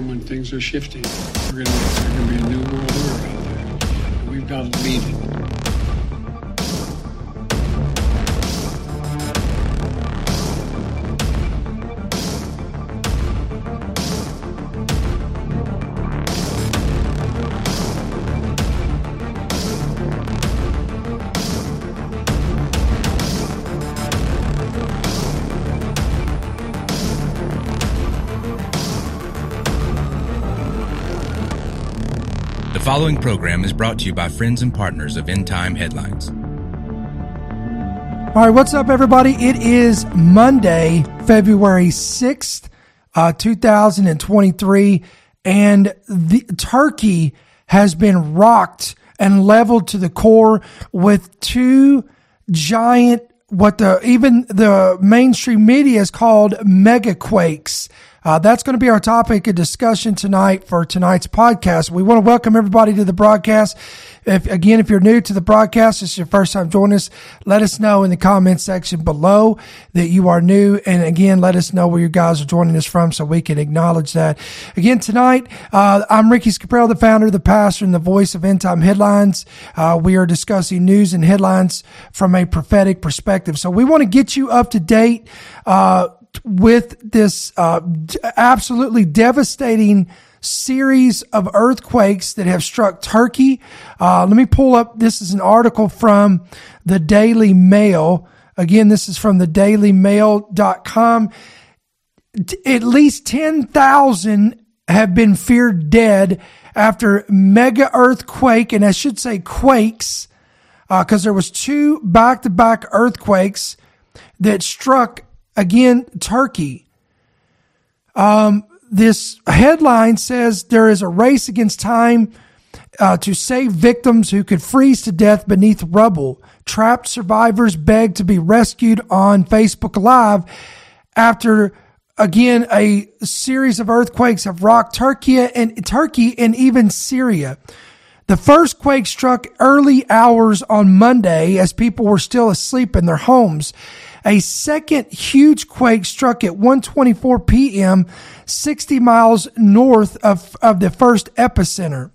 time when things are shifting. We're going to be a new world order out there. We've got to lead it. Following program is brought to you by friends and partners of End Time Headlines. All right, what's up, everybody? It is Monday, February 6th, uh, 2023, and the Turkey has been rocked and leveled to the core with two giant, what the even the mainstream media has called mega quakes. Uh, that's going to be our topic of discussion tonight for tonight's podcast. We want to welcome everybody to the broadcast. If again, if you're new to the broadcast, it's your first time joining us, let us know in the comment section below that you are new. And again, let us know where you guys are joining us from so we can acknowledge that. Again, tonight, uh, I'm Ricky Scaprell, the founder, the pastor, and the voice of End Time Headlines. Uh, we are discussing news and headlines from a prophetic perspective. So we want to get you up to date, uh, with this uh, absolutely devastating series of earthquakes that have struck Turkey. Uh, let me pull up. This is an article from the Daily Mail. Again, this is from the dailymail.com. At least 10,000 have been feared dead after mega earthquake, and I should say quakes, because uh, there was two back-to-back earthquakes that struck again, Turkey. Um, this headline says there is a race against time uh, to save victims who could freeze to death beneath rubble. Trapped survivors beg to be rescued on Facebook Live after again a series of earthquakes have rocked Turkey and Turkey and even Syria. The first quake struck early hours on Monday as people were still asleep in their homes. A second huge quake struck at 1:24 p.m. 60 miles north of, of the first epicenter.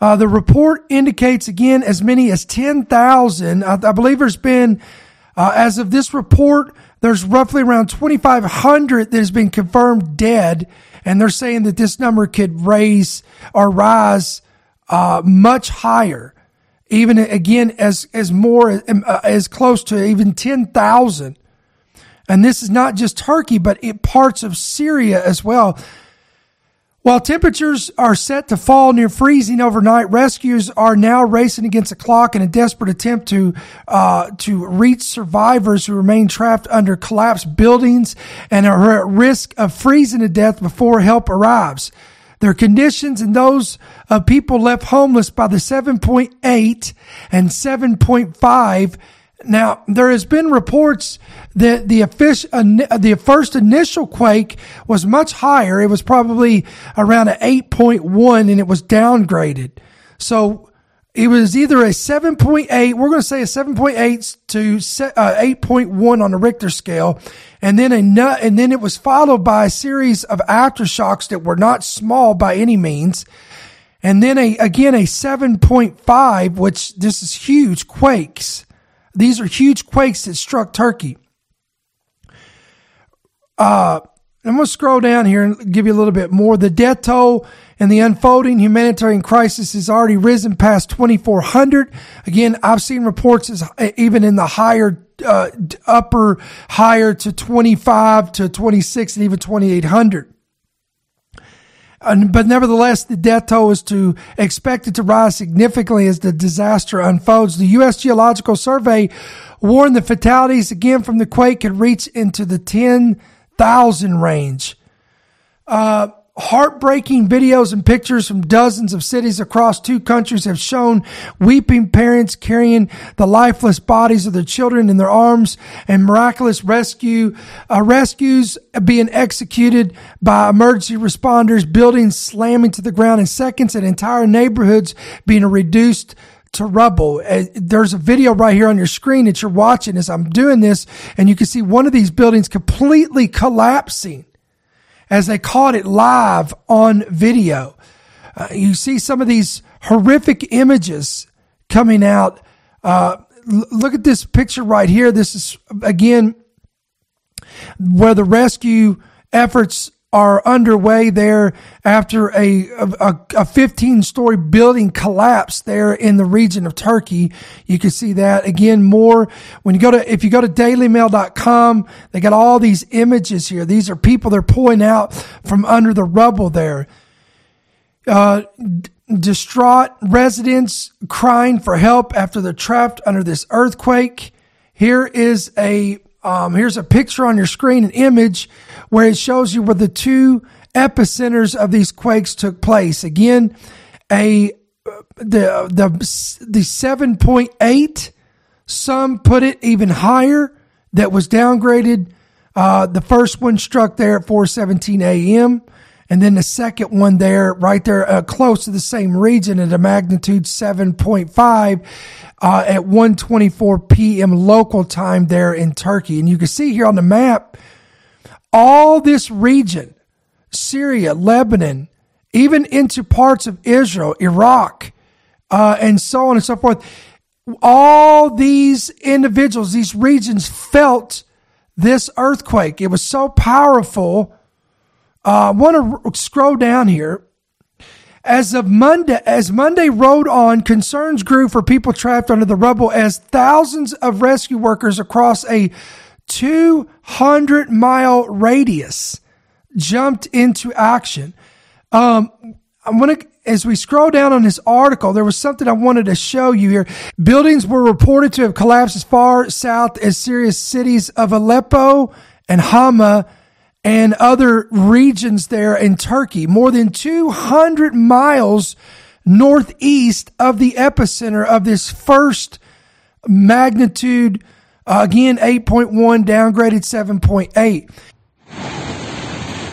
Uh, the report indicates again as many as 10,000. I, I, believe there's been, uh, as of this report, there's roughly around 2,500 that has been confirmed dead. And they're saying that this number could raise or rise uh, much higher even again as as more um, uh, as close to even 10,000 and this is not just Turkey but parts of Syria as well while temperatures are set to fall near freezing overnight, rescues are now racing against the clock in a desperate attempt to uh, to reach survivors who remain trapped under collapsed buildings and are at risk of freezing to death before help arrives. Their conditions and those of people left homeless by the 7.8 and 7.5 now, there has been reports that the official, uh, the first initial quake was much higher. It was probably around an 8.1 and it was downgraded. So it was either a 7.8, we're going to say a 7.8 to uh, 8.1 on the Richter scale. And then a, and then it was followed by a series of aftershocks that were not small by any means. And then a, again, a 7.5, which this is huge quakes. These are huge quakes that struck Turkey. Uh, I'm going to scroll down here and give you a little bit more. The death toll and the unfolding humanitarian crisis has already risen past 2,400. Again, I've seen reports as even in the higher, uh, upper higher to 25 to 26 and even 2,800. But nevertheless, the death toll is to expected to rise significantly as the disaster unfolds. The U.S. Geological Survey warned the fatalities again from the quake could reach into the 10 thousand range. Uh, heartbreaking videos and pictures from dozens of cities across two countries have shown weeping parents carrying the lifeless bodies of their children in their arms and miraculous rescue uh, rescues being executed by emergency responders buildings slamming to the ground in seconds and entire neighborhoods being reduced to rubble. Uh, there's a video right here on your screen that you're watching as I'm doing this, and you can see one of these buildings completely collapsing. As they caught it live on video. Uh, you see some of these horrific images coming out. Uh, l- look at this picture right here. This is again where the rescue efforts are underway there after a, a, a 15 story building collapsed there in the region of Turkey. You can see that again more when you go to, if you go to dailymail.com, they got all these images here. These are people they're pulling out from under the rubble there. Uh, distraught residents crying for help after they're trapped under this earthquake. Here is a um, here's a picture on your screen, an image where it shows you where the two epicenters of these quakes took place. Again, a the the the seven point eight. Some put it even higher. That was downgraded. Uh, the first one struck there at 4:17 a.m. And then the second one there, right there, uh, close to the same region at a magnitude 7.5 uh, at 1:24 p.m. local time there in Turkey. And you can see here on the map all this region, Syria, Lebanon, even into parts of Israel, Iraq, uh, and so on and so forth. All these individuals, these regions felt this earthquake. It was so powerful uh, I want to scroll down here. As of Monday, as Monday rode on, concerns grew for people trapped under the rubble as thousands of rescue workers across a 200 mile radius jumped into action. Um, I'm going to, as we scroll down on this article, there was something I wanted to show you here. Buildings were reported to have collapsed as far south as Syria's cities of Aleppo and Hama and other regions there in Turkey, more than 200 miles northeast of the epicenter of this first magnitude, uh, again, 8.1, downgraded 7.8.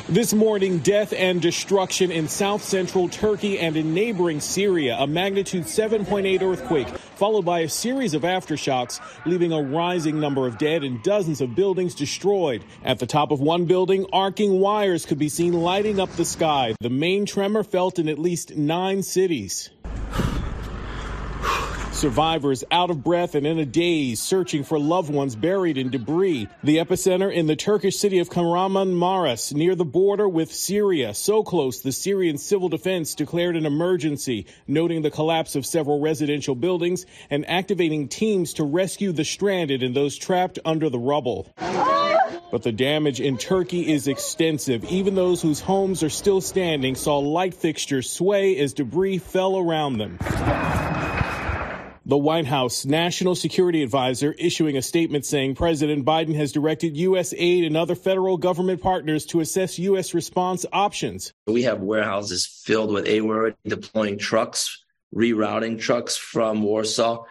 This morning, death and destruction in south central Turkey and in neighboring Syria. A magnitude 7.8 earthquake, followed by a series of aftershocks, leaving a rising number of dead and dozens of buildings destroyed. At the top of one building, arcing wires could be seen lighting up the sky. The main tremor felt in at least nine cities. Survivors out of breath and in a daze, searching for loved ones buried in debris. The epicenter in the Turkish city of Kahramanmaras, near the border with Syria. So close, the Syrian civil defense declared an emergency, noting the collapse of several residential buildings and activating teams to rescue the stranded and those trapped under the rubble. But the damage in Turkey is extensive. Even those whose homes are still standing saw light fixtures sway as debris fell around them. The White House National Security Advisor issuing a statement saying President Biden has directed U.S. aid and other federal government partners to assess U.S. response options. We have warehouses filled with aid. We're already deploying trucks, rerouting trucks from Warsaw.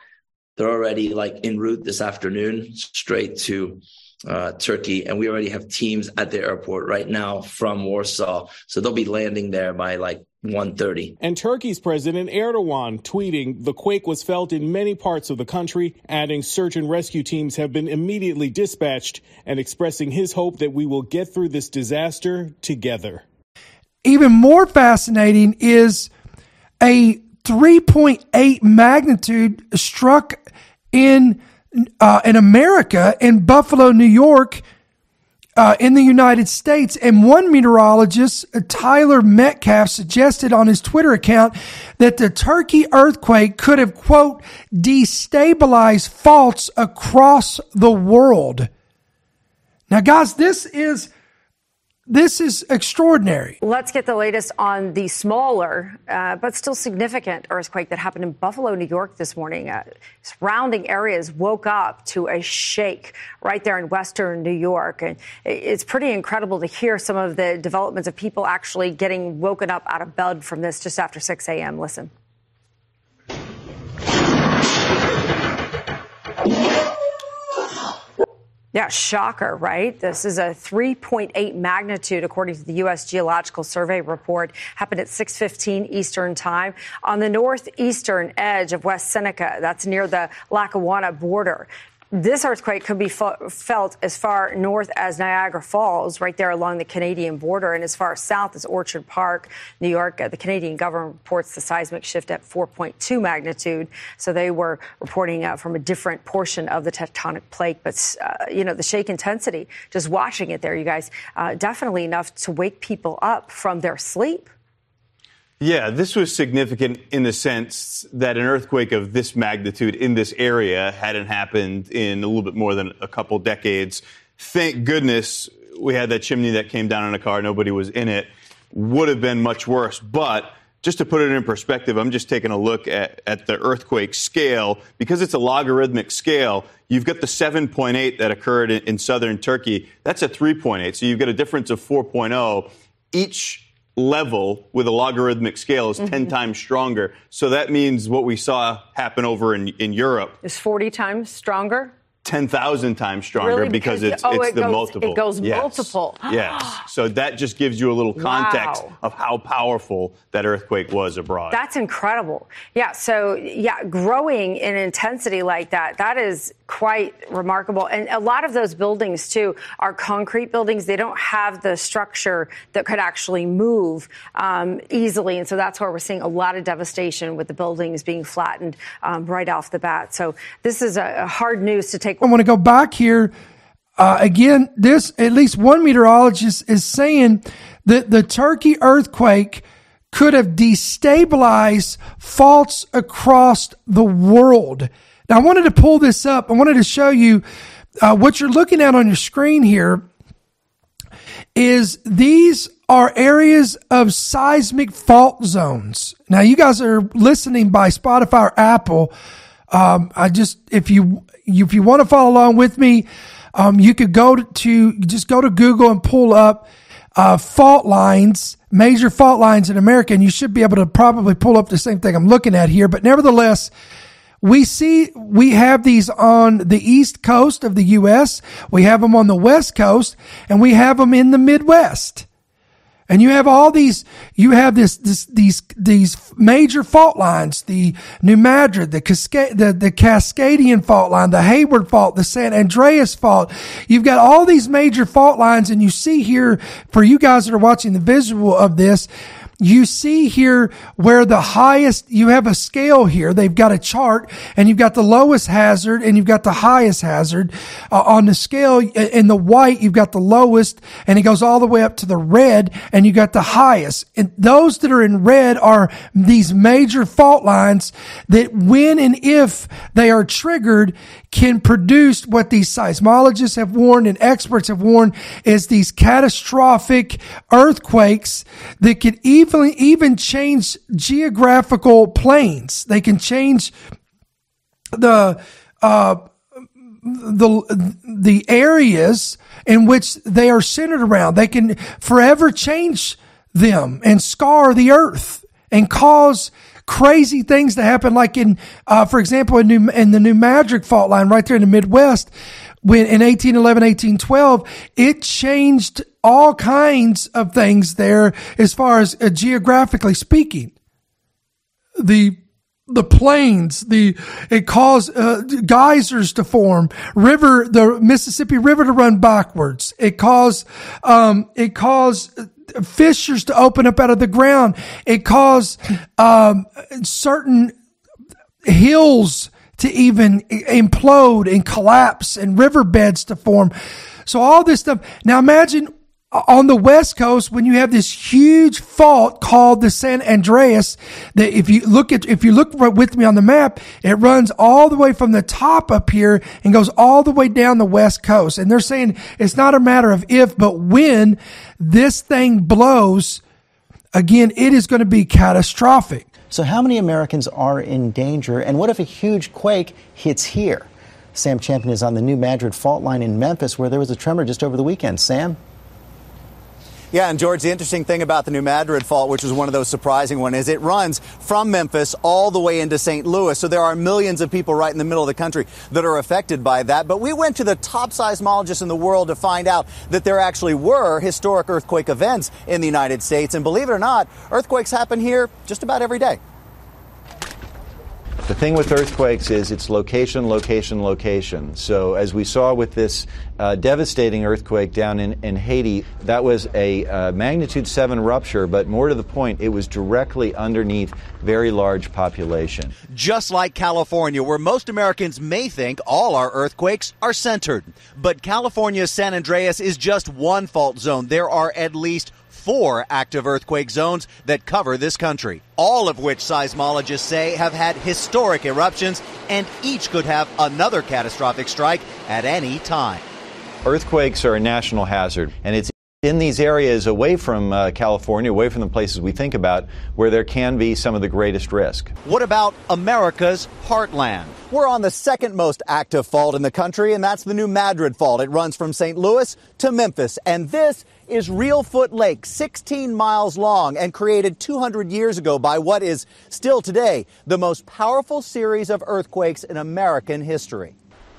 They're already like en route this afternoon straight to uh, Turkey, and we already have teams at the airport right now from Warsaw. So they'll be landing there by like 130. And Turkey's President Erdogan tweeting the quake was felt in many parts of the country, adding search and rescue teams have been immediately dispatched and expressing his hope that we will get through this disaster together. Even more fascinating is a 3.8 magnitude struck in uh, in America in Buffalo, New York, uh, in the United States. And one meteorologist, uh, Tyler Metcalf, suggested on his Twitter account that the Turkey earthquake could have, quote, destabilized faults across the world. Now, guys, this is this is extraordinary. Let's get the latest on the smaller uh, but still significant earthquake that happened in Buffalo, New York this morning. Uh, surrounding areas woke up to a shake right there in western New York. And it's pretty incredible to hear some of the developments of people actually getting woken up out of bed from this just after 6 a.m. Listen. Yeah, shocker, right? This is a 3.8 magnitude according to the US Geological Survey report. Happened at 6:15 Eastern Time on the northeastern edge of West Seneca. That's near the Lackawanna border. This earthquake could be felt as far north as Niagara Falls, right there along the Canadian border, and as far south as Orchard Park, New York. Uh, the Canadian government reports the seismic shift at 4.2 magnitude. So they were reporting uh, from a different portion of the tectonic plate. But, uh, you know, the shake intensity, just watching it there, you guys, uh, definitely enough to wake people up from their sleep. Yeah, this was significant in the sense that an earthquake of this magnitude in this area hadn't happened in a little bit more than a couple decades. Thank goodness we had that chimney that came down in a car, nobody was in it. Would have been much worse. But just to put it in perspective, I'm just taking a look at, at the earthquake scale. Because it's a logarithmic scale, you've got the 7.8 that occurred in, in southern Turkey. That's a 3.8. So you've got a difference of 4.0. Each level with a logarithmic scale is mm-hmm. 10 times stronger. So that means what we saw happen over in, in Europe is 40 times stronger? 10,000 times stronger really? because, because, it's, oh, it's it the goes, multiple. It goes yes. multiple. yes. So that just gives you a little context wow. of how powerful that earthquake was abroad. That's incredible. Yeah. So, yeah, growing in intensity like that, that is quite remarkable. And a lot of those buildings, too, are concrete buildings. They don't have the structure that could actually move um, easily. And so that's where we're seeing a lot of devastation with the buildings being flattened um, right off the bat. So this is a, a hard news to take I want to go back here. Uh, again, this, at least one meteorologist is saying that the Turkey earthquake could have destabilized faults across the world. Now, I wanted to pull this up. I wanted to show you uh, what you're looking at on your screen here is these are areas of seismic fault zones. Now, you guys are listening by Spotify or Apple. Um, I just, if you, if you want to follow along with me, um, you could go to, just go to Google and pull up, uh, fault lines, major fault lines in America, and you should be able to probably pull up the same thing I'm looking at here. But nevertheless, we see we have these on the east coast of the U.S. We have them on the west coast, and we have them in the Midwest. And you have all these, you have this, this, these, these major fault lines, the New Madrid, the Cascade, the, the Cascadian fault line, the Hayward fault, the San Andreas fault. You've got all these major fault lines and you see here, for you guys that are watching the visual of this, you see here where the highest, you have a scale here. They've got a chart and you've got the lowest hazard and you've got the highest hazard. Uh, on the scale in the white, you've got the lowest and it goes all the way up to the red and you got the highest. And those that are in red are these major fault lines that when and if they are triggered can produce what these seismologists have warned and experts have warned is these catastrophic earthquakes that could even even, even change geographical planes. They can change the, uh, the the areas in which they are centered around. They can forever change them and scar the earth and cause crazy things to happen. Like in, uh, for example, in, New, in the New Madrid fault line right there in the Midwest, when in 1811, 1812, it changed all kinds of things there as far as uh, geographically speaking. The the plains, the it caused uh, geysers to form, river, the Mississippi River to run backwards. It caused um, it caused fissures to open up out of the ground. It caused um, certain hills to even implode and collapse and riverbeds to form. So all this stuff. Now imagine on the west coast when you have this huge fault called the San Andreas that if you look at if you look with me on the map it runs all the way from the top up here and goes all the way down the west coast and they're saying it's not a matter of if but when this thing blows again it is going to be catastrophic so how many Americans are in danger and what if a huge quake hits here? Sam Champion is on the New Madrid fault line in Memphis where there was a tremor just over the weekend. Sam yeah, and George, the interesting thing about the New Madrid fault, which was one of those surprising ones, is it runs from Memphis all the way into St. Louis. So there are millions of people right in the middle of the country that are affected by that. But we went to the top seismologists in the world to find out that there actually were historic earthquake events in the United States. And believe it or not, earthquakes happen here just about every day. The thing with earthquakes is it's location, location, location. So, as we saw with this uh, devastating earthquake down in, in Haiti, that was a uh, magnitude 7 rupture, but more to the point, it was directly underneath very large population. Just like California, where most Americans may think all our earthquakes are centered. But California's San Andreas is just one fault zone. There are at least four active earthquake zones that cover this country, all of which seismologists say have had historic eruptions and each could have another catastrophic strike at any time. Earthquakes are a national hazard, and it's in these areas away from uh, California, away from the places we think about, where there can be some of the greatest risk. What about America's heartland? We're on the second most active fault in the country, and that's the New Madrid Fault. It runs from St. Louis to Memphis, and this is Reelfoot Lake, 16 miles long and created 200 years ago by what is still today the most powerful series of earthquakes in American history.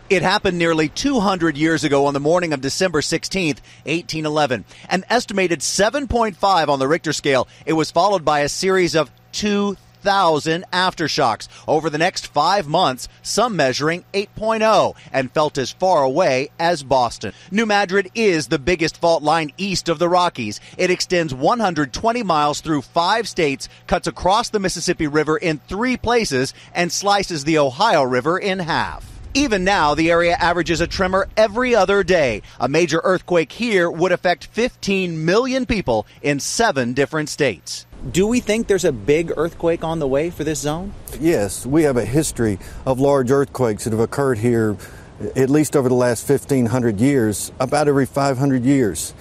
It happened nearly 200 years ago on the morning of December 16th, 1811. An estimated 7.5 on the Richter scale. It was followed by a series of 2,000 aftershocks over the next five months, some measuring 8.0 and felt as far away as Boston. New Madrid is the biggest fault line east of the Rockies. It extends 120 miles through five states, cuts across the Mississippi River in three places, and slices the Ohio River in half. Even now, the area averages a tremor every other day. A major earthquake here would affect 15 million people in seven different states. Do we think there's a big earthquake on the way for this zone? Yes, we have a history of large earthquakes that have occurred here at least over the last 1500 years, about every 500 years.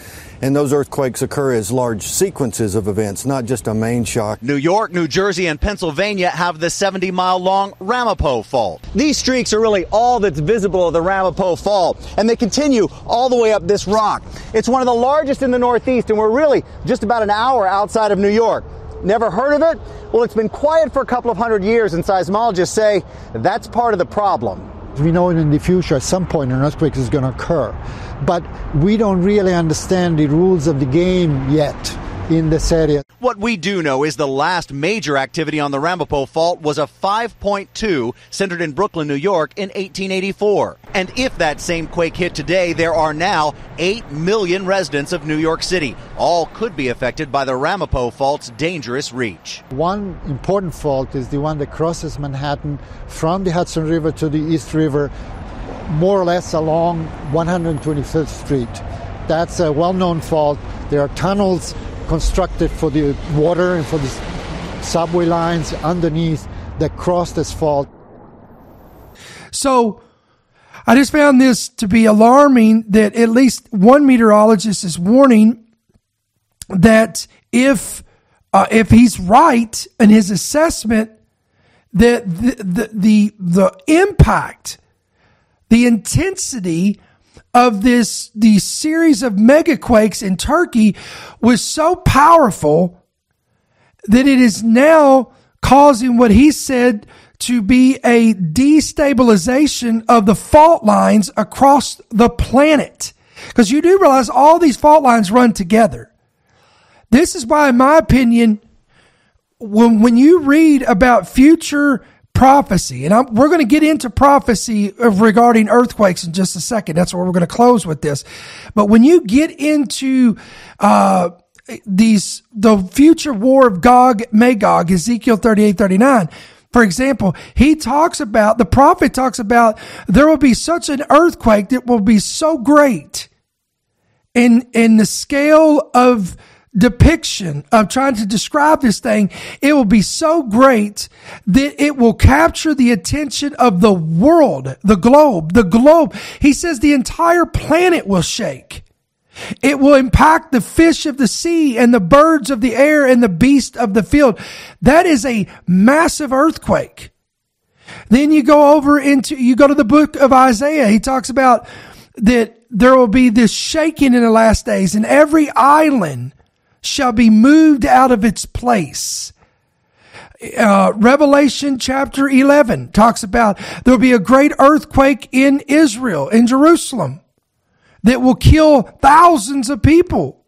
And those earthquakes occur as large sequences of events, not just a main shock. New York, New Jersey, and Pennsylvania have the 70 mile long Ramapo Fault. These streaks are really all that's visible of the Ramapo Fault, and they continue all the way up this rock. It's one of the largest in the Northeast, and we're really just about an hour outside of New York. Never heard of it? Well, it's been quiet for a couple of hundred years, and seismologists say that's part of the problem. We know in the future at some point an earthquake is going to occur, but we don't really understand the rules of the game yet in this area. What we do know is the last major activity on the Ramapo Fault was a 5.2 centered in Brooklyn, New York in 1884. And if that same quake hit today, there are now 8 million residents of New York City. All could be affected by the Ramapo Fault's dangerous reach. One important fault is the one that crosses Manhattan from the Hudson River to the East River, more or less along 125th Street. That's a well known fault. There are tunnels constructed for the water and for the subway lines underneath that cross this fault. So I just found this to be alarming that at least one meteorologist is warning that if uh, if he's right in his assessment that the, the the the impact the intensity of this the series of megaquakes in Turkey was so powerful that it is now causing what he said to be a destabilization of the fault lines across the planet. Because you do realize all these fault lines run together. This is why, in my opinion, when, when you read about future prophecy, and I'm, we're going to get into prophecy of regarding earthquakes in just a second. That's where we're going to close with this. But when you get into uh, these, the future war of Gog, Magog, Ezekiel 38, 39, for example, he talks about, the prophet talks about there will be such an earthquake that will be so great in, in the scale of depiction of trying to describe this thing, it will be so great that it will capture the attention of the world, the globe, the globe. He says the entire planet will shake. It will impact the fish of the sea and the birds of the air and the beast of the field. That is a massive earthquake. Then you go over into, you go to the book of Isaiah. He talks about that there will be this shaking in the last days and every island shall be moved out of its place. Uh, Revelation chapter 11 talks about there'll be a great earthquake in Israel, in Jerusalem, that will kill thousands of people.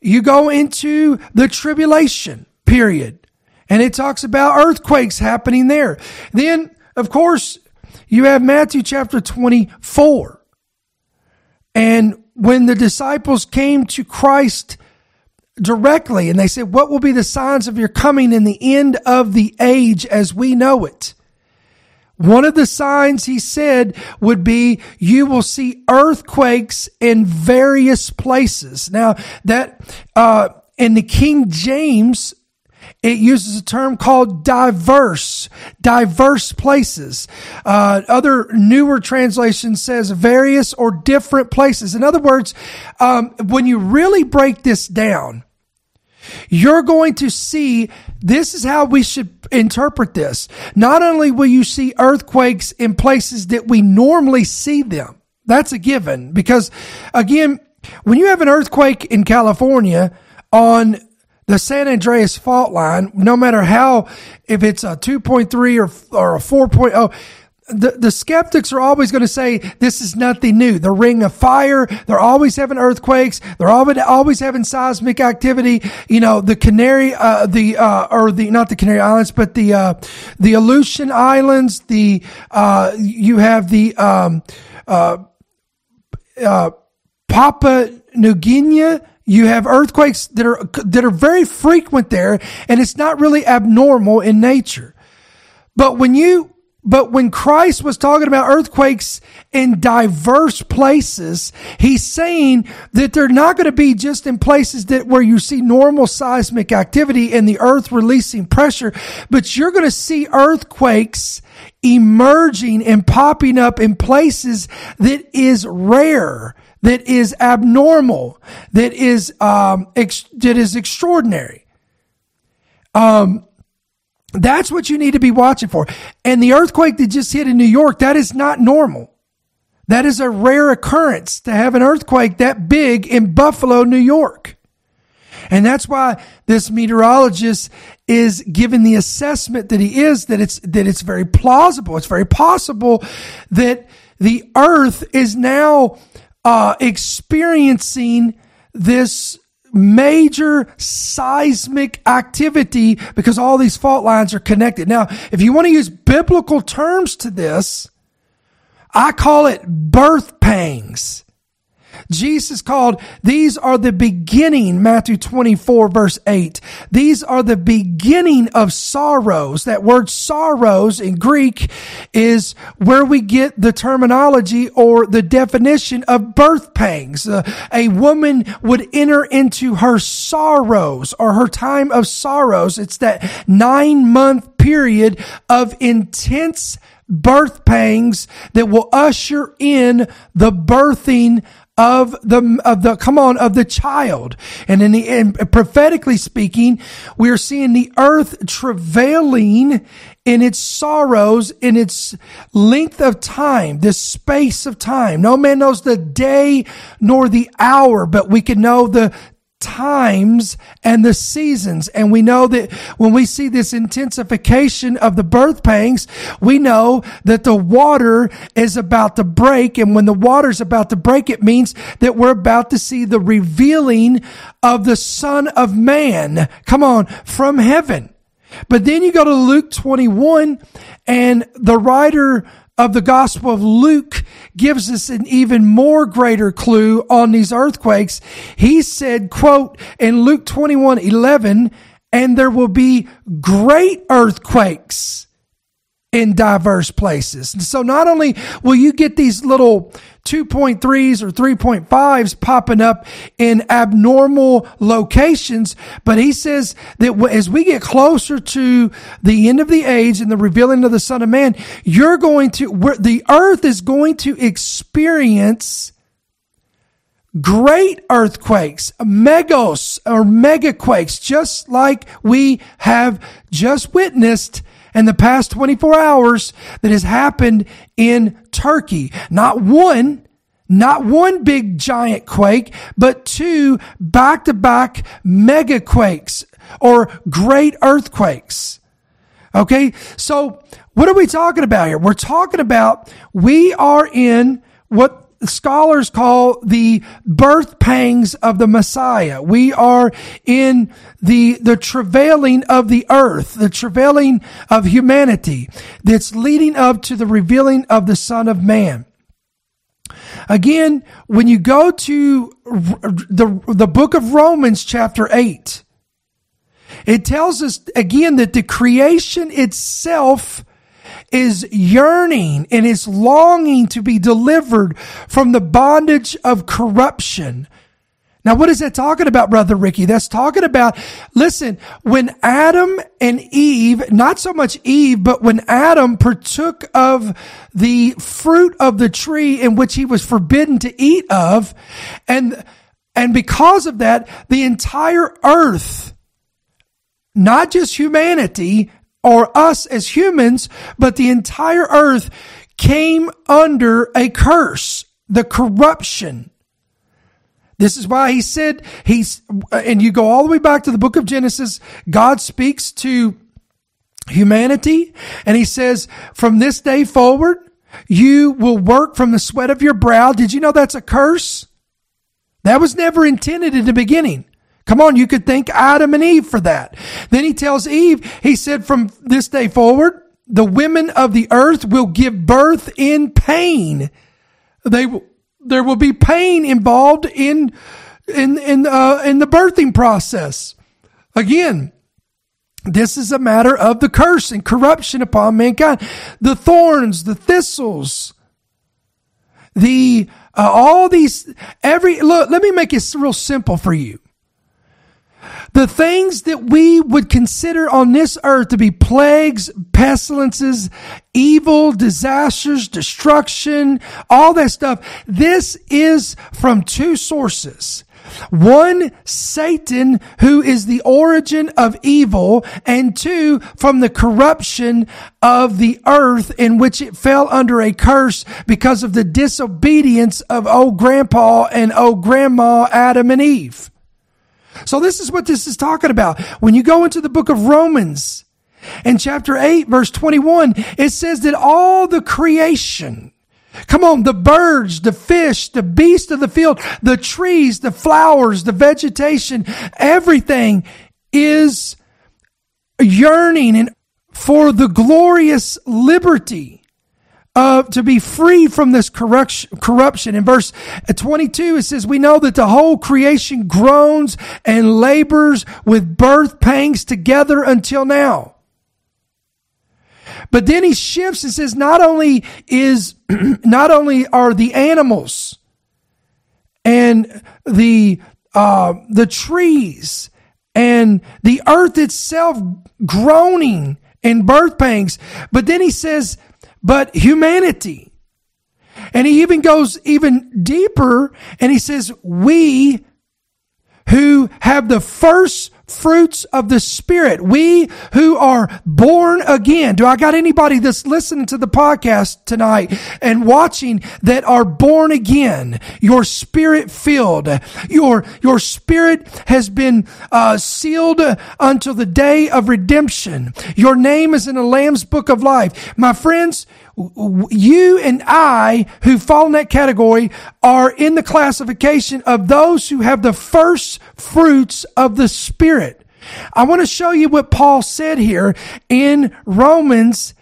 You go into the tribulation period, And it talks about earthquakes happening there. Then, of course, you have Matthew chapter 24. And when the disciples came to Christ directly and they said, What will be the signs of your coming in the end of the age as we know it? One of the signs he said would be you will see earthquakes in various places. Now that, uh, in the King James, it uses a term called diverse, diverse places. Uh, other newer translation says various or different places. In other words, um, when you really break this down, you're going to see this is how we should interpret this. Not only will you see earthquakes in places that we normally see them, that's a given because again, when you have an earthquake in California on the San Andreas fault line, no matter how, if it's a 2.3 or, or a 4.0, the, the skeptics are always going to say this is nothing new. The ring of fire, they're always having earthquakes. They're always, always having seismic activity. You know, the Canary, uh, the, uh, or the, not the Canary Islands, but the, uh, the Aleutian Islands, the, uh, you have the, um, uh, uh, Papua New Guinea, you have earthquakes that are, that are very frequent there and it's not really abnormal in nature. But when you, but when Christ was talking about earthquakes in diverse places, he's saying that they're not going to be just in places that where you see normal seismic activity and the earth releasing pressure, but you're going to see earthquakes emerging and popping up in places that is rare that is abnormal, that is um, ex- that is extraordinary. Um, that's what you need to be watching for. And the earthquake that just hit in New York, that is not normal. That is a rare occurrence to have an earthquake that big in Buffalo, New York. And that's why this meteorologist is given the assessment that he is that it's that it's very plausible. It's very possible that the earth is now uh, experiencing this major seismic activity because all these fault lines are connected. Now, if you want to use biblical terms to this, I call it birth pangs. Jesus called, these are the beginning, Matthew 24 verse 8. These are the beginning of sorrows. That word sorrows in Greek is where we get the terminology or the definition of birth pangs. Uh, a woman would enter into her sorrows or her time of sorrows. It's that nine month period of intense birth pangs that will usher in the birthing of the of the come on of the child. And in the and prophetically speaking we're seeing the earth travailing in its sorrows in its length of time this space of time. No man knows the day nor the hour but we can know the times and the seasons. And we know that when we see this intensification of the birth pangs, we know that the water is about to break. And when the water is about to break, it means that we're about to see the revealing of the Son of Man. Come on, from heaven. But then you go to Luke 21 and the writer of the Gospel of Luke gives us an even more greater clue on these earthquakes. He said, quote, in Luke 21, 11, and there will be great earthquakes in diverse places. So not only will you get these little 2.3s or 3.5s popping up in abnormal locations, but he says that as we get closer to the end of the age and the revealing of the Son of Man, you're going to, the earth is going to experience great earthquakes, megos or megaquakes, just like we have just witnessed in the past 24 hours that has happened in Turkey. Not one, not one big giant quake, but two back to back mega quakes or great earthquakes. Okay. So what are we talking about here? We're talking about we are in what scholars call the birth pangs of the Messiah. We are in the, the travailing of the earth, the travailing of humanity that's leading up to the revealing of the Son of Man. Again, when you go to the, the book of Romans chapter 8, it tells us again that the creation itself is yearning and is longing to be delivered from the bondage of corruption. Now, what is that talking about, Brother Ricky? That's talking about, listen, when Adam and Eve, not so much Eve, but when Adam partook of the fruit of the tree in which he was forbidden to eat of, and, and because of that, the entire earth, not just humanity, or us as humans, but the entire earth came under a curse, the corruption. This is why he said he's, and you go all the way back to the book of Genesis, God speaks to humanity and he says, from this day forward, you will work from the sweat of your brow. Did you know that's a curse? That was never intended in the beginning. Come on, you could thank Adam and Eve for that. Then he tells Eve, he said, from this day forward, the women of the earth will give birth in pain. They there will be pain involved in, in, in, uh, in the birthing process. Again, this is a matter of the curse and corruption upon mankind. The thorns, the thistles, the, uh, all these, every, look, let me make it real simple for you. The things that we would consider on this earth to be plagues, pestilences, evil, disasters, destruction, all that stuff. This is from two sources. One, Satan, who is the origin of evil, and two, from the corruption of the earth in which it fell under a curse because of the disobedience of old grandpa and old grandma Adam and Eve. So this is what this is talking about. When you go into the book of Romans in chapter 8 verse 21, it says that all the creation, Come on, the birds, the fish, the beasts of the field, the trees, the flowers, the vegetation, everything is yearning and for the glorious liberty to be free from this corruption. In verse 22, it says, We know that the whole creation groans and labors with birth pangs together until now. But then he shifts and says, Not only is, not only are the animals and the, uh, the trees and the earth itself groaning in birth pangs, but then he says, but humanity. And he even goes even deeper and he says, we who have the first fruits of the Spirit. We who are born again. Do I got anybody that's listening to the podcast tonight and watching that are born again? Your spirit filled. Your, your spirit has been uh, sealed until the day of redemption. Your name is in the Lamb's book of life. My friends, you and I who fall in that category are in the classification of those who have the first fruits of the Spirit. I want to show you what Paul said here in Romans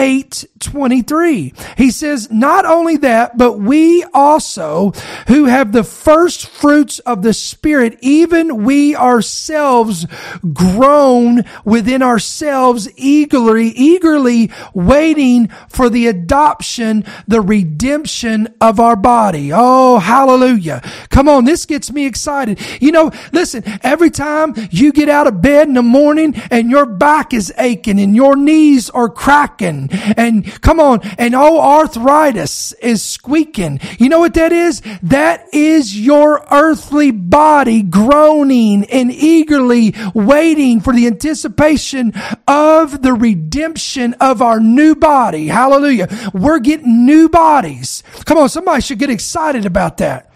8:23. He says, "Not only that, but we also who have the first fruits of the spirit, even we ourselves groan within ourselves eagerly, eagerly waiting for the adoption, the redemption of our body." Oh, hallelujah. Come on, this gets me excited. You know, listen, every time you get out of bed in the morning and your back is aching and your knees are cracking and, come on, and oh, arthritis is squeaking. You know what that is? That is your earthly body groaning and eagerly waiting for the anticipation of the redemption of our new body. Hallelujah. We're getting new bodies. Come on, somebody should get excited about that.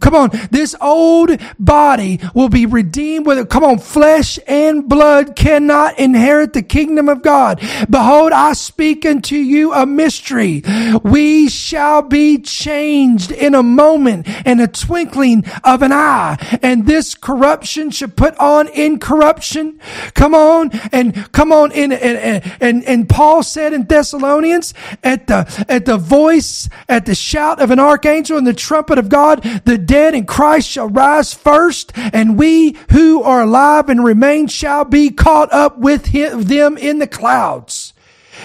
Come on, this old body will be redeemed with it. Come on, flesh and blood cannot inherit the kingdom of God. Behold, I speak unto you a mystery. We shall be changed in a moment, in a twinkling of an eye, and this corruption should put on incorruption. Come on, and come on in, and, and, and Paul said in Thessalonians, at the, at the voice, at the shout of an archangel and the trumpet of God, the dead in Christ shall rise first, and we who are alive and remain shall be caught up with him, them in the clouds.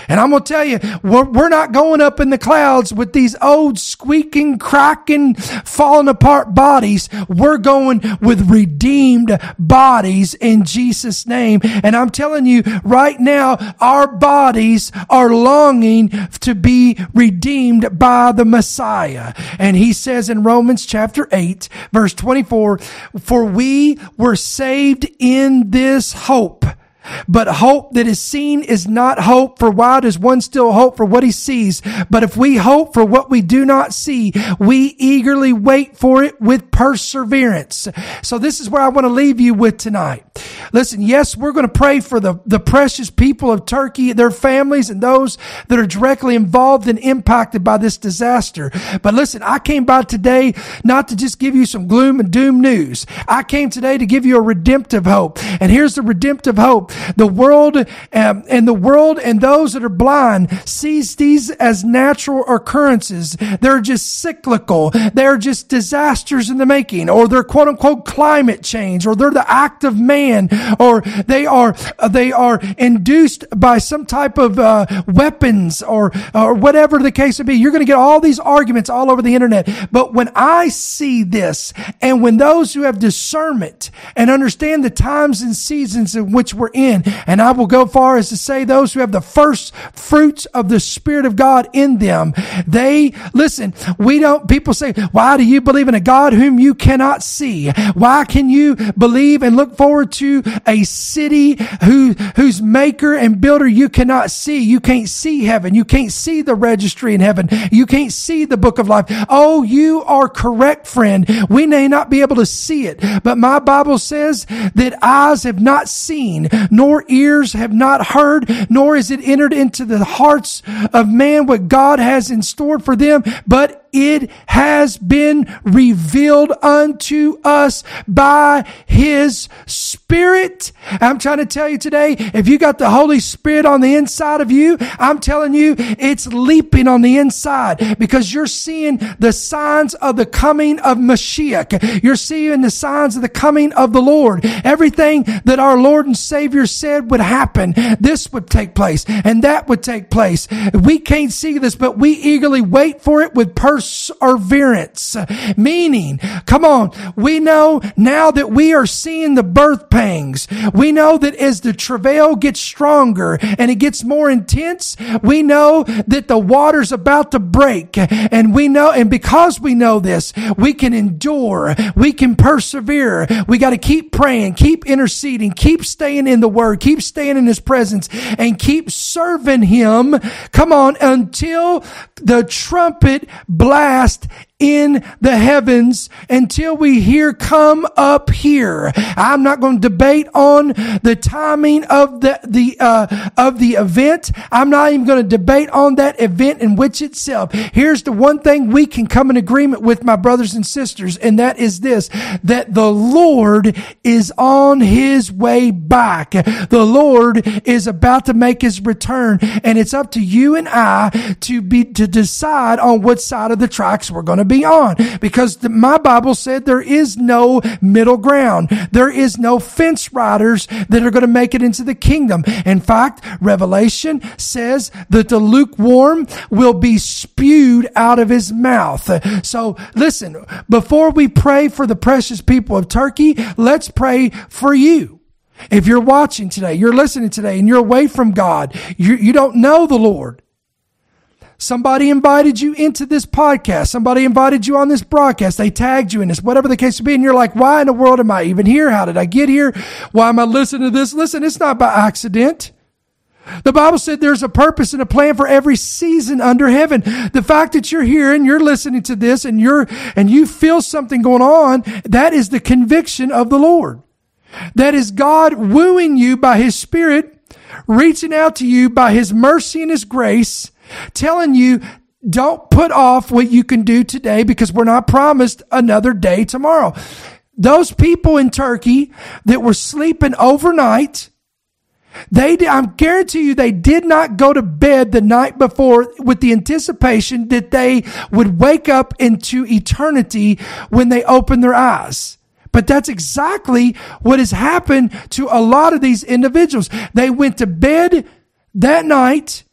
And I'm going to tell you, we're, we're, not going up in the clouds with these old squeaking, cracking, falling apart bodies. We're going with redeemed bodies in Jesus' name. And I'm telling you right now, our bodies are longing to be redeemed by the Messiah. And he says in Romans chapter 8, verse 24, for we were saved in this hope. But hope that is seen is not hope, for why does one still hope for what he sees? But if we hope for what we do not see, we eagerly wait for it with perseverance. So this is where I want to leave you with tonight. Listen, yes, we're going to pray for the, the precious people of Turkey, their families, and those that are directly involved and impacted by this disaster. But listen, I came by today not to just give you some gloom and doom news. I came today to give you a redemptive hope. And here's the redemptive hope. The world um, and the world and those that are blind sees these as natural occurrences. They're just cyclical. They're just disasters in the making, or they're quote unquote climate change, or they're the act of man, or they are they are induced by some type of uh, weapons, or or whatever the case may be. You're going to get all these arguments all over the internet. But when I see this, and when those who have discernment and understand the times and seasons in which we're in in. And I will go far as to say those who have the first fruits of the Spirit of God in them. They, listen, we don't, people say, why do you believe in a God whom you cannot see? Why can you believe and look forward to a city who, whose maker and builder you cannot see? You can't see heaven. You can't see the registry in heaven. You can't see the book of life. Oh, you are correct, friend. We may not be able to see it, but my Bible says that eyes have not seen, nor ears have not heard, nor is it entered into the hearts of man what God has in store for them. But it has been revealed unto us by his spirit. I'm trying to tell you today, if you got the Holy Spirit on the inside of you, I'm telling you, it's leaping on the inside because you're seeing the signs of the coming of Mashiach. You're seeing the signs of the coming of the Lord. Everything that our Lord and Savior said would happen, this would take place and that would take place. We can't see this, but we eagerly wait for it with personal perseverance. Meaning, come on, we know now that we are seeing the birth pangs. We know that as the travail gets stronger and it gets more intense, we know that the water's about to break. And we know, and because we know this, we can endure, we can persevere. We got to keep praying, keep interceding, keep staying in the word, keep staying in his presence, and keep serving him. Come on, until the trumpet blast in the heavens until we hear come up here. I'm not going to debate on the timing of the, the, uh, of the event. I'm not even going to debate on that event in which itself. Here's the one thing we can come in agreement with my brothers and sisters, and that is this, that the Lord is on his way back. The Lord is about to make his return, and it's up to you and I to be, to decide on what side of the tracks we're going to be on because the, my Bible said there is no middle ground. There is no fence riders that are going to make it into the kingdom. In fact, Revelation says that the lukewarm will be spewed out of his mouth. So listen, before we pray for the precious people of Turkey, let's pray for you. If you're watching today, you're listening today, and you're away from God, you, you don't know the Lord. Somebody invited you into this podcast. Somebody invited you on this broadcast. They tagged you in this, whatever the case may be. And you're like, why in the world am I even here? How did I get here? Why am I listening to this? Listen, it's not by accident. The Bible said there's a purpose and a plan for every season under heaven. The fact that you're here and you're listening to this and you're, and you feel something going on, that is the conviction of the Lord. That is God wooing you by His Spirit, reaching out to you by His mercy and His grace, telling you, don't put off what you can do today because we're not promised another day tomorrow. Those people in Turkey that were sleeping overnight, they—I'm guarantee you, they did not go to bed the night before with the anticipation that they would wake up into eternity when they open their eyes. But that's exactly what has happened to a lot of these individuals. They went to bed that night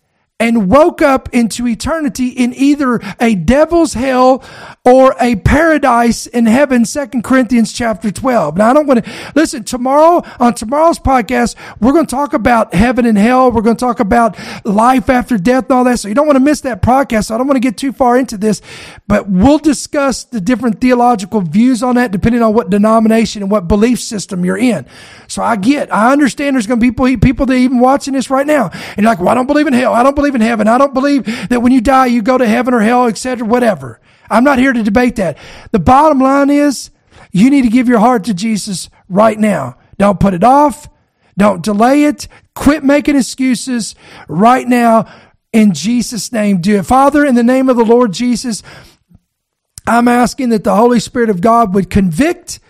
and woke up into eternity in either a devil's hell or a paradise in heaven, Second Corinthians chapter 12. Now, I don't want to listen tomorrow on tomorrow's podcast. We're going to talk about heaven and hell. We're going to talk about life after death and all that. So you don't want to miss that podcast. So I don't want to get too far into this, but we'll discuss the different theological views on that depending on what denomination and what belief system you're in. So I get, I understand there's going to be people, people that even watching this right now. And you're like, well, I don't believe in hell. I don't believe in heaven. I don't believe that when you die, you go to heaven or hell, etc., whatever. I'm not here to debate that. The bottom line is you need to give your heart to Jesus right now. Don't put it off. Don't delay it. Quit making excuses right now. In Jesus' name, do it. Father, in the name of the Lord Jesus, I'm asking that the Holy Spirit of God would convict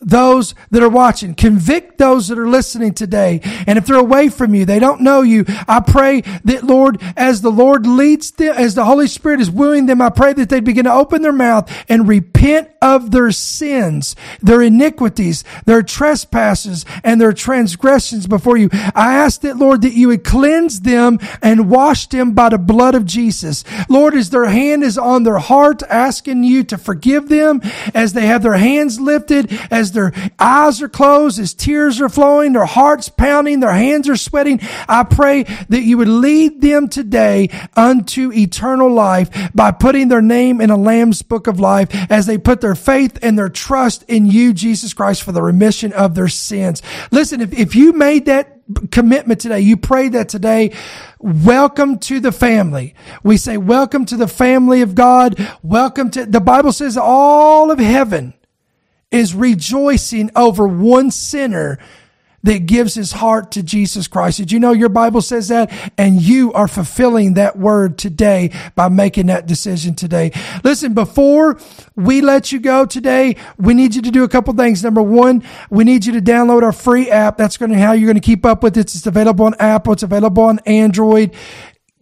those that are watching. Convict those that are listening today. And if they're away from you, they don't know you, I pray that Lord, as the Lord leads them, as the Holy Spirit is wooing them, I pray that they begin to open their mouth and repent of their sins, their iniquities, their trespasses, and their transgressions before you. I ask that, Lord, that you would cleanse them and wash them by the blood of Jesus. Lord, as their hand is on their heart, asking you to forgive them, as they have their hands lifted, as their eyes are closed, as tears are flowing, their hearts pounding, their hands are sweating, I pray that you would lead them today unto eternal life by putting their name in a Lamb's book of life as they put their faith and their trust in you, Jesus Christ, for the remission of their sins. Listen, if, if you made that commitment today, you prayed that today, welcome to the family. We say, welcome to the family of God. Welcome to, the Bible says all of heaven is rejoicing over one sinner that gives his heart to Jesus Christ. Did you know your Bible says that? And you are fulfilling that word today by making that decision today. Listen, before we let you go today, we need you to do a couple things. Number one, we need you to download our free app. That's going to how you're going to keep up with it. It's available on Apple. It's available on Android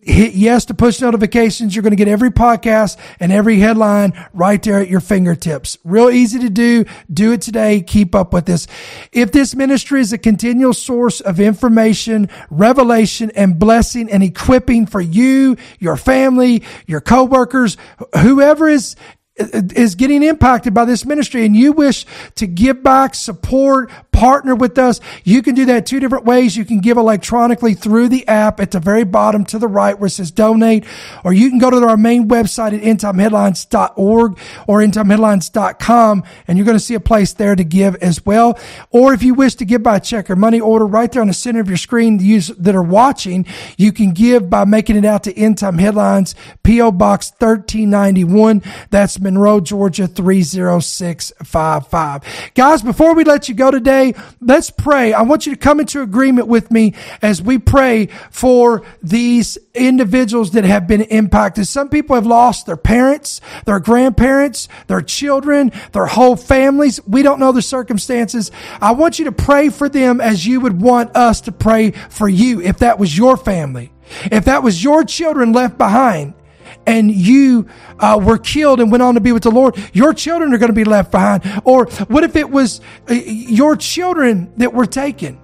hit yes to push notifications. You're going to get every podcast and every headline right there at your fingertips. Real easy to do. Do it today. Keep up with this. If this ministry is a continual source of information, revelation and blessing and equipping for you, your family, your coworkers, whoever is is getting impacted by this ministry and you wish to give back, support, partner with us, you can do that two different ways. You can give electronically through the app at the very bottom to the right where it says donate, or you can go to our main website at endtimeheadlines.org or endtimeheadlines.com and you're going to see a place there to give as well. Or if you wish to give by check or money order right there on the center of your screen, that are watching, you can give by making it out to End Time Headlines, P.O. Box 1391. That's Monroe, Georgia 30655. Guys, before we let you go today, let's pray. I want you to come into agreement with me as we pray for these individuals that have been impacted. Some people have lost their parents, their grandparents, their children, their whole families. We don't know the circumstances. I want you to pray for them as you would want us to pray for you if that was your family. If that was your children left behind, and you uh, were killed and went on to be with the Lord, your children are going to be left behind. Or what if it was uh, your children that were taken?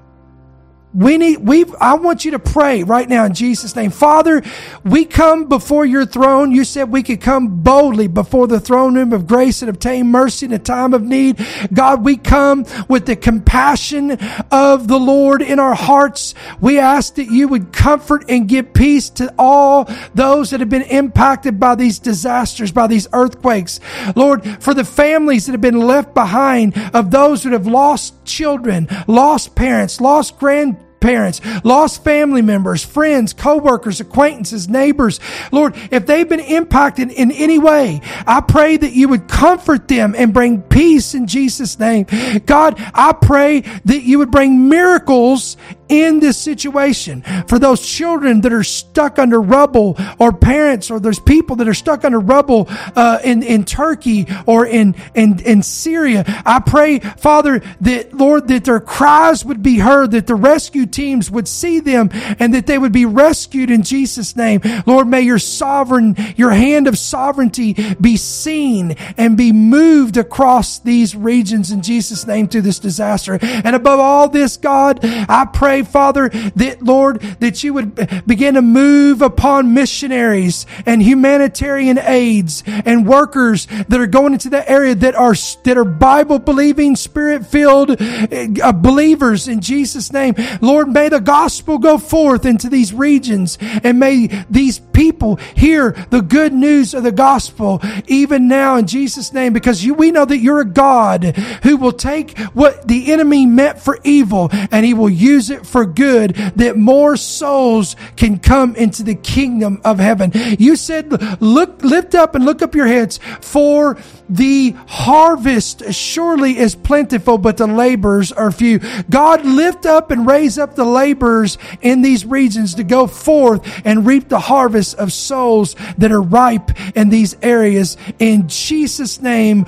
We need, we, I want you to pray right now in Jesus' name. Father, we come before your throne. You said we could come boldly before the throne room of grace and obtain mercy in a time of need. God, we come with the compassion of the Lord in our hearts. We ask that you would comfort and give peace to all those that have been impacted by these disasters, by these earthquakes. Lord, for the families that have been left behind of those that have lost children, lost parents, lost grand grandparents, lost family members, friends, co-workers, acquaintances, neighbors. Lord, if they've been impacted in any way, I pray that you would comfort them and bring peace in Jesus' name. God, I pray that you would bring miracles in this situation for those children that are stuck under rubble or parents or there's people that are stuck under rubble uh, in, in Turkey or in, in, in Syria. I pray, Father, that Lord, that their cries would be heard, that the rescue teams would see them and that they would be rescued in Jesus' name. Lord, may your sovereign, your hand of sovereignty be seen and be moved across these regions in Jesus' name through this disaster. And above all this, God, I pray, Father, that Lord, that you would begin to move upon missionaries and humanitarian aids and workers that are going into that area that are that are Bible believing, spirit filled uh, believers in Jesus' name. Lord, may the gospel go forth into these regions and may these people hear the good news of the gospel even now in Jesus' name because you, we know that you're a God who will take what the enemy meant for evil and he will use it for good that more souls can come into the kingdom of heaven. You said, look, lift up and look up your heads for the harvest surely is plentiful, but the laborers are few. God lift up and raise up the laborers in these regions to go forth and reap the harvest of souls that are ripe in these areas. In Jesus' name,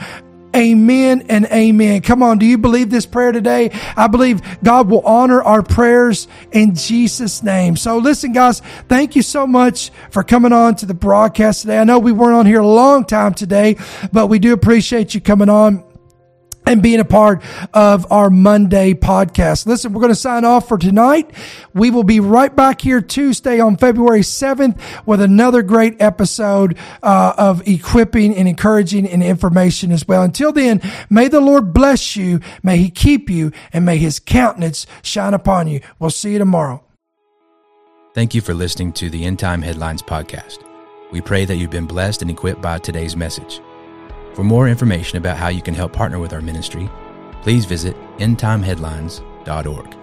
Amen and amen. Come on, do you believe this prayer today? I believe God will honor our prayers in Jesus' name. So listen, guys, thank you so much for coming on to the broadcast today. I know we weren't on here a long time today, but we do appreciate you coming on and being a part of our Monday podcast. Listen, we're going to sign off for tonight. We will be right back here Tuesday on February 7th with another great episode uh, of equipping and encouraging and information as well. Until then, may the Lord bless you, may he keep you, and may his countenance shine upon you. We'll see you tomorrow. Thank you for listening to the End Time Headlines podcast. We pray that you've been blessed and equipped by today's message. For more information about how you can help partner with our ministry, please visit endtimeheadlines.org.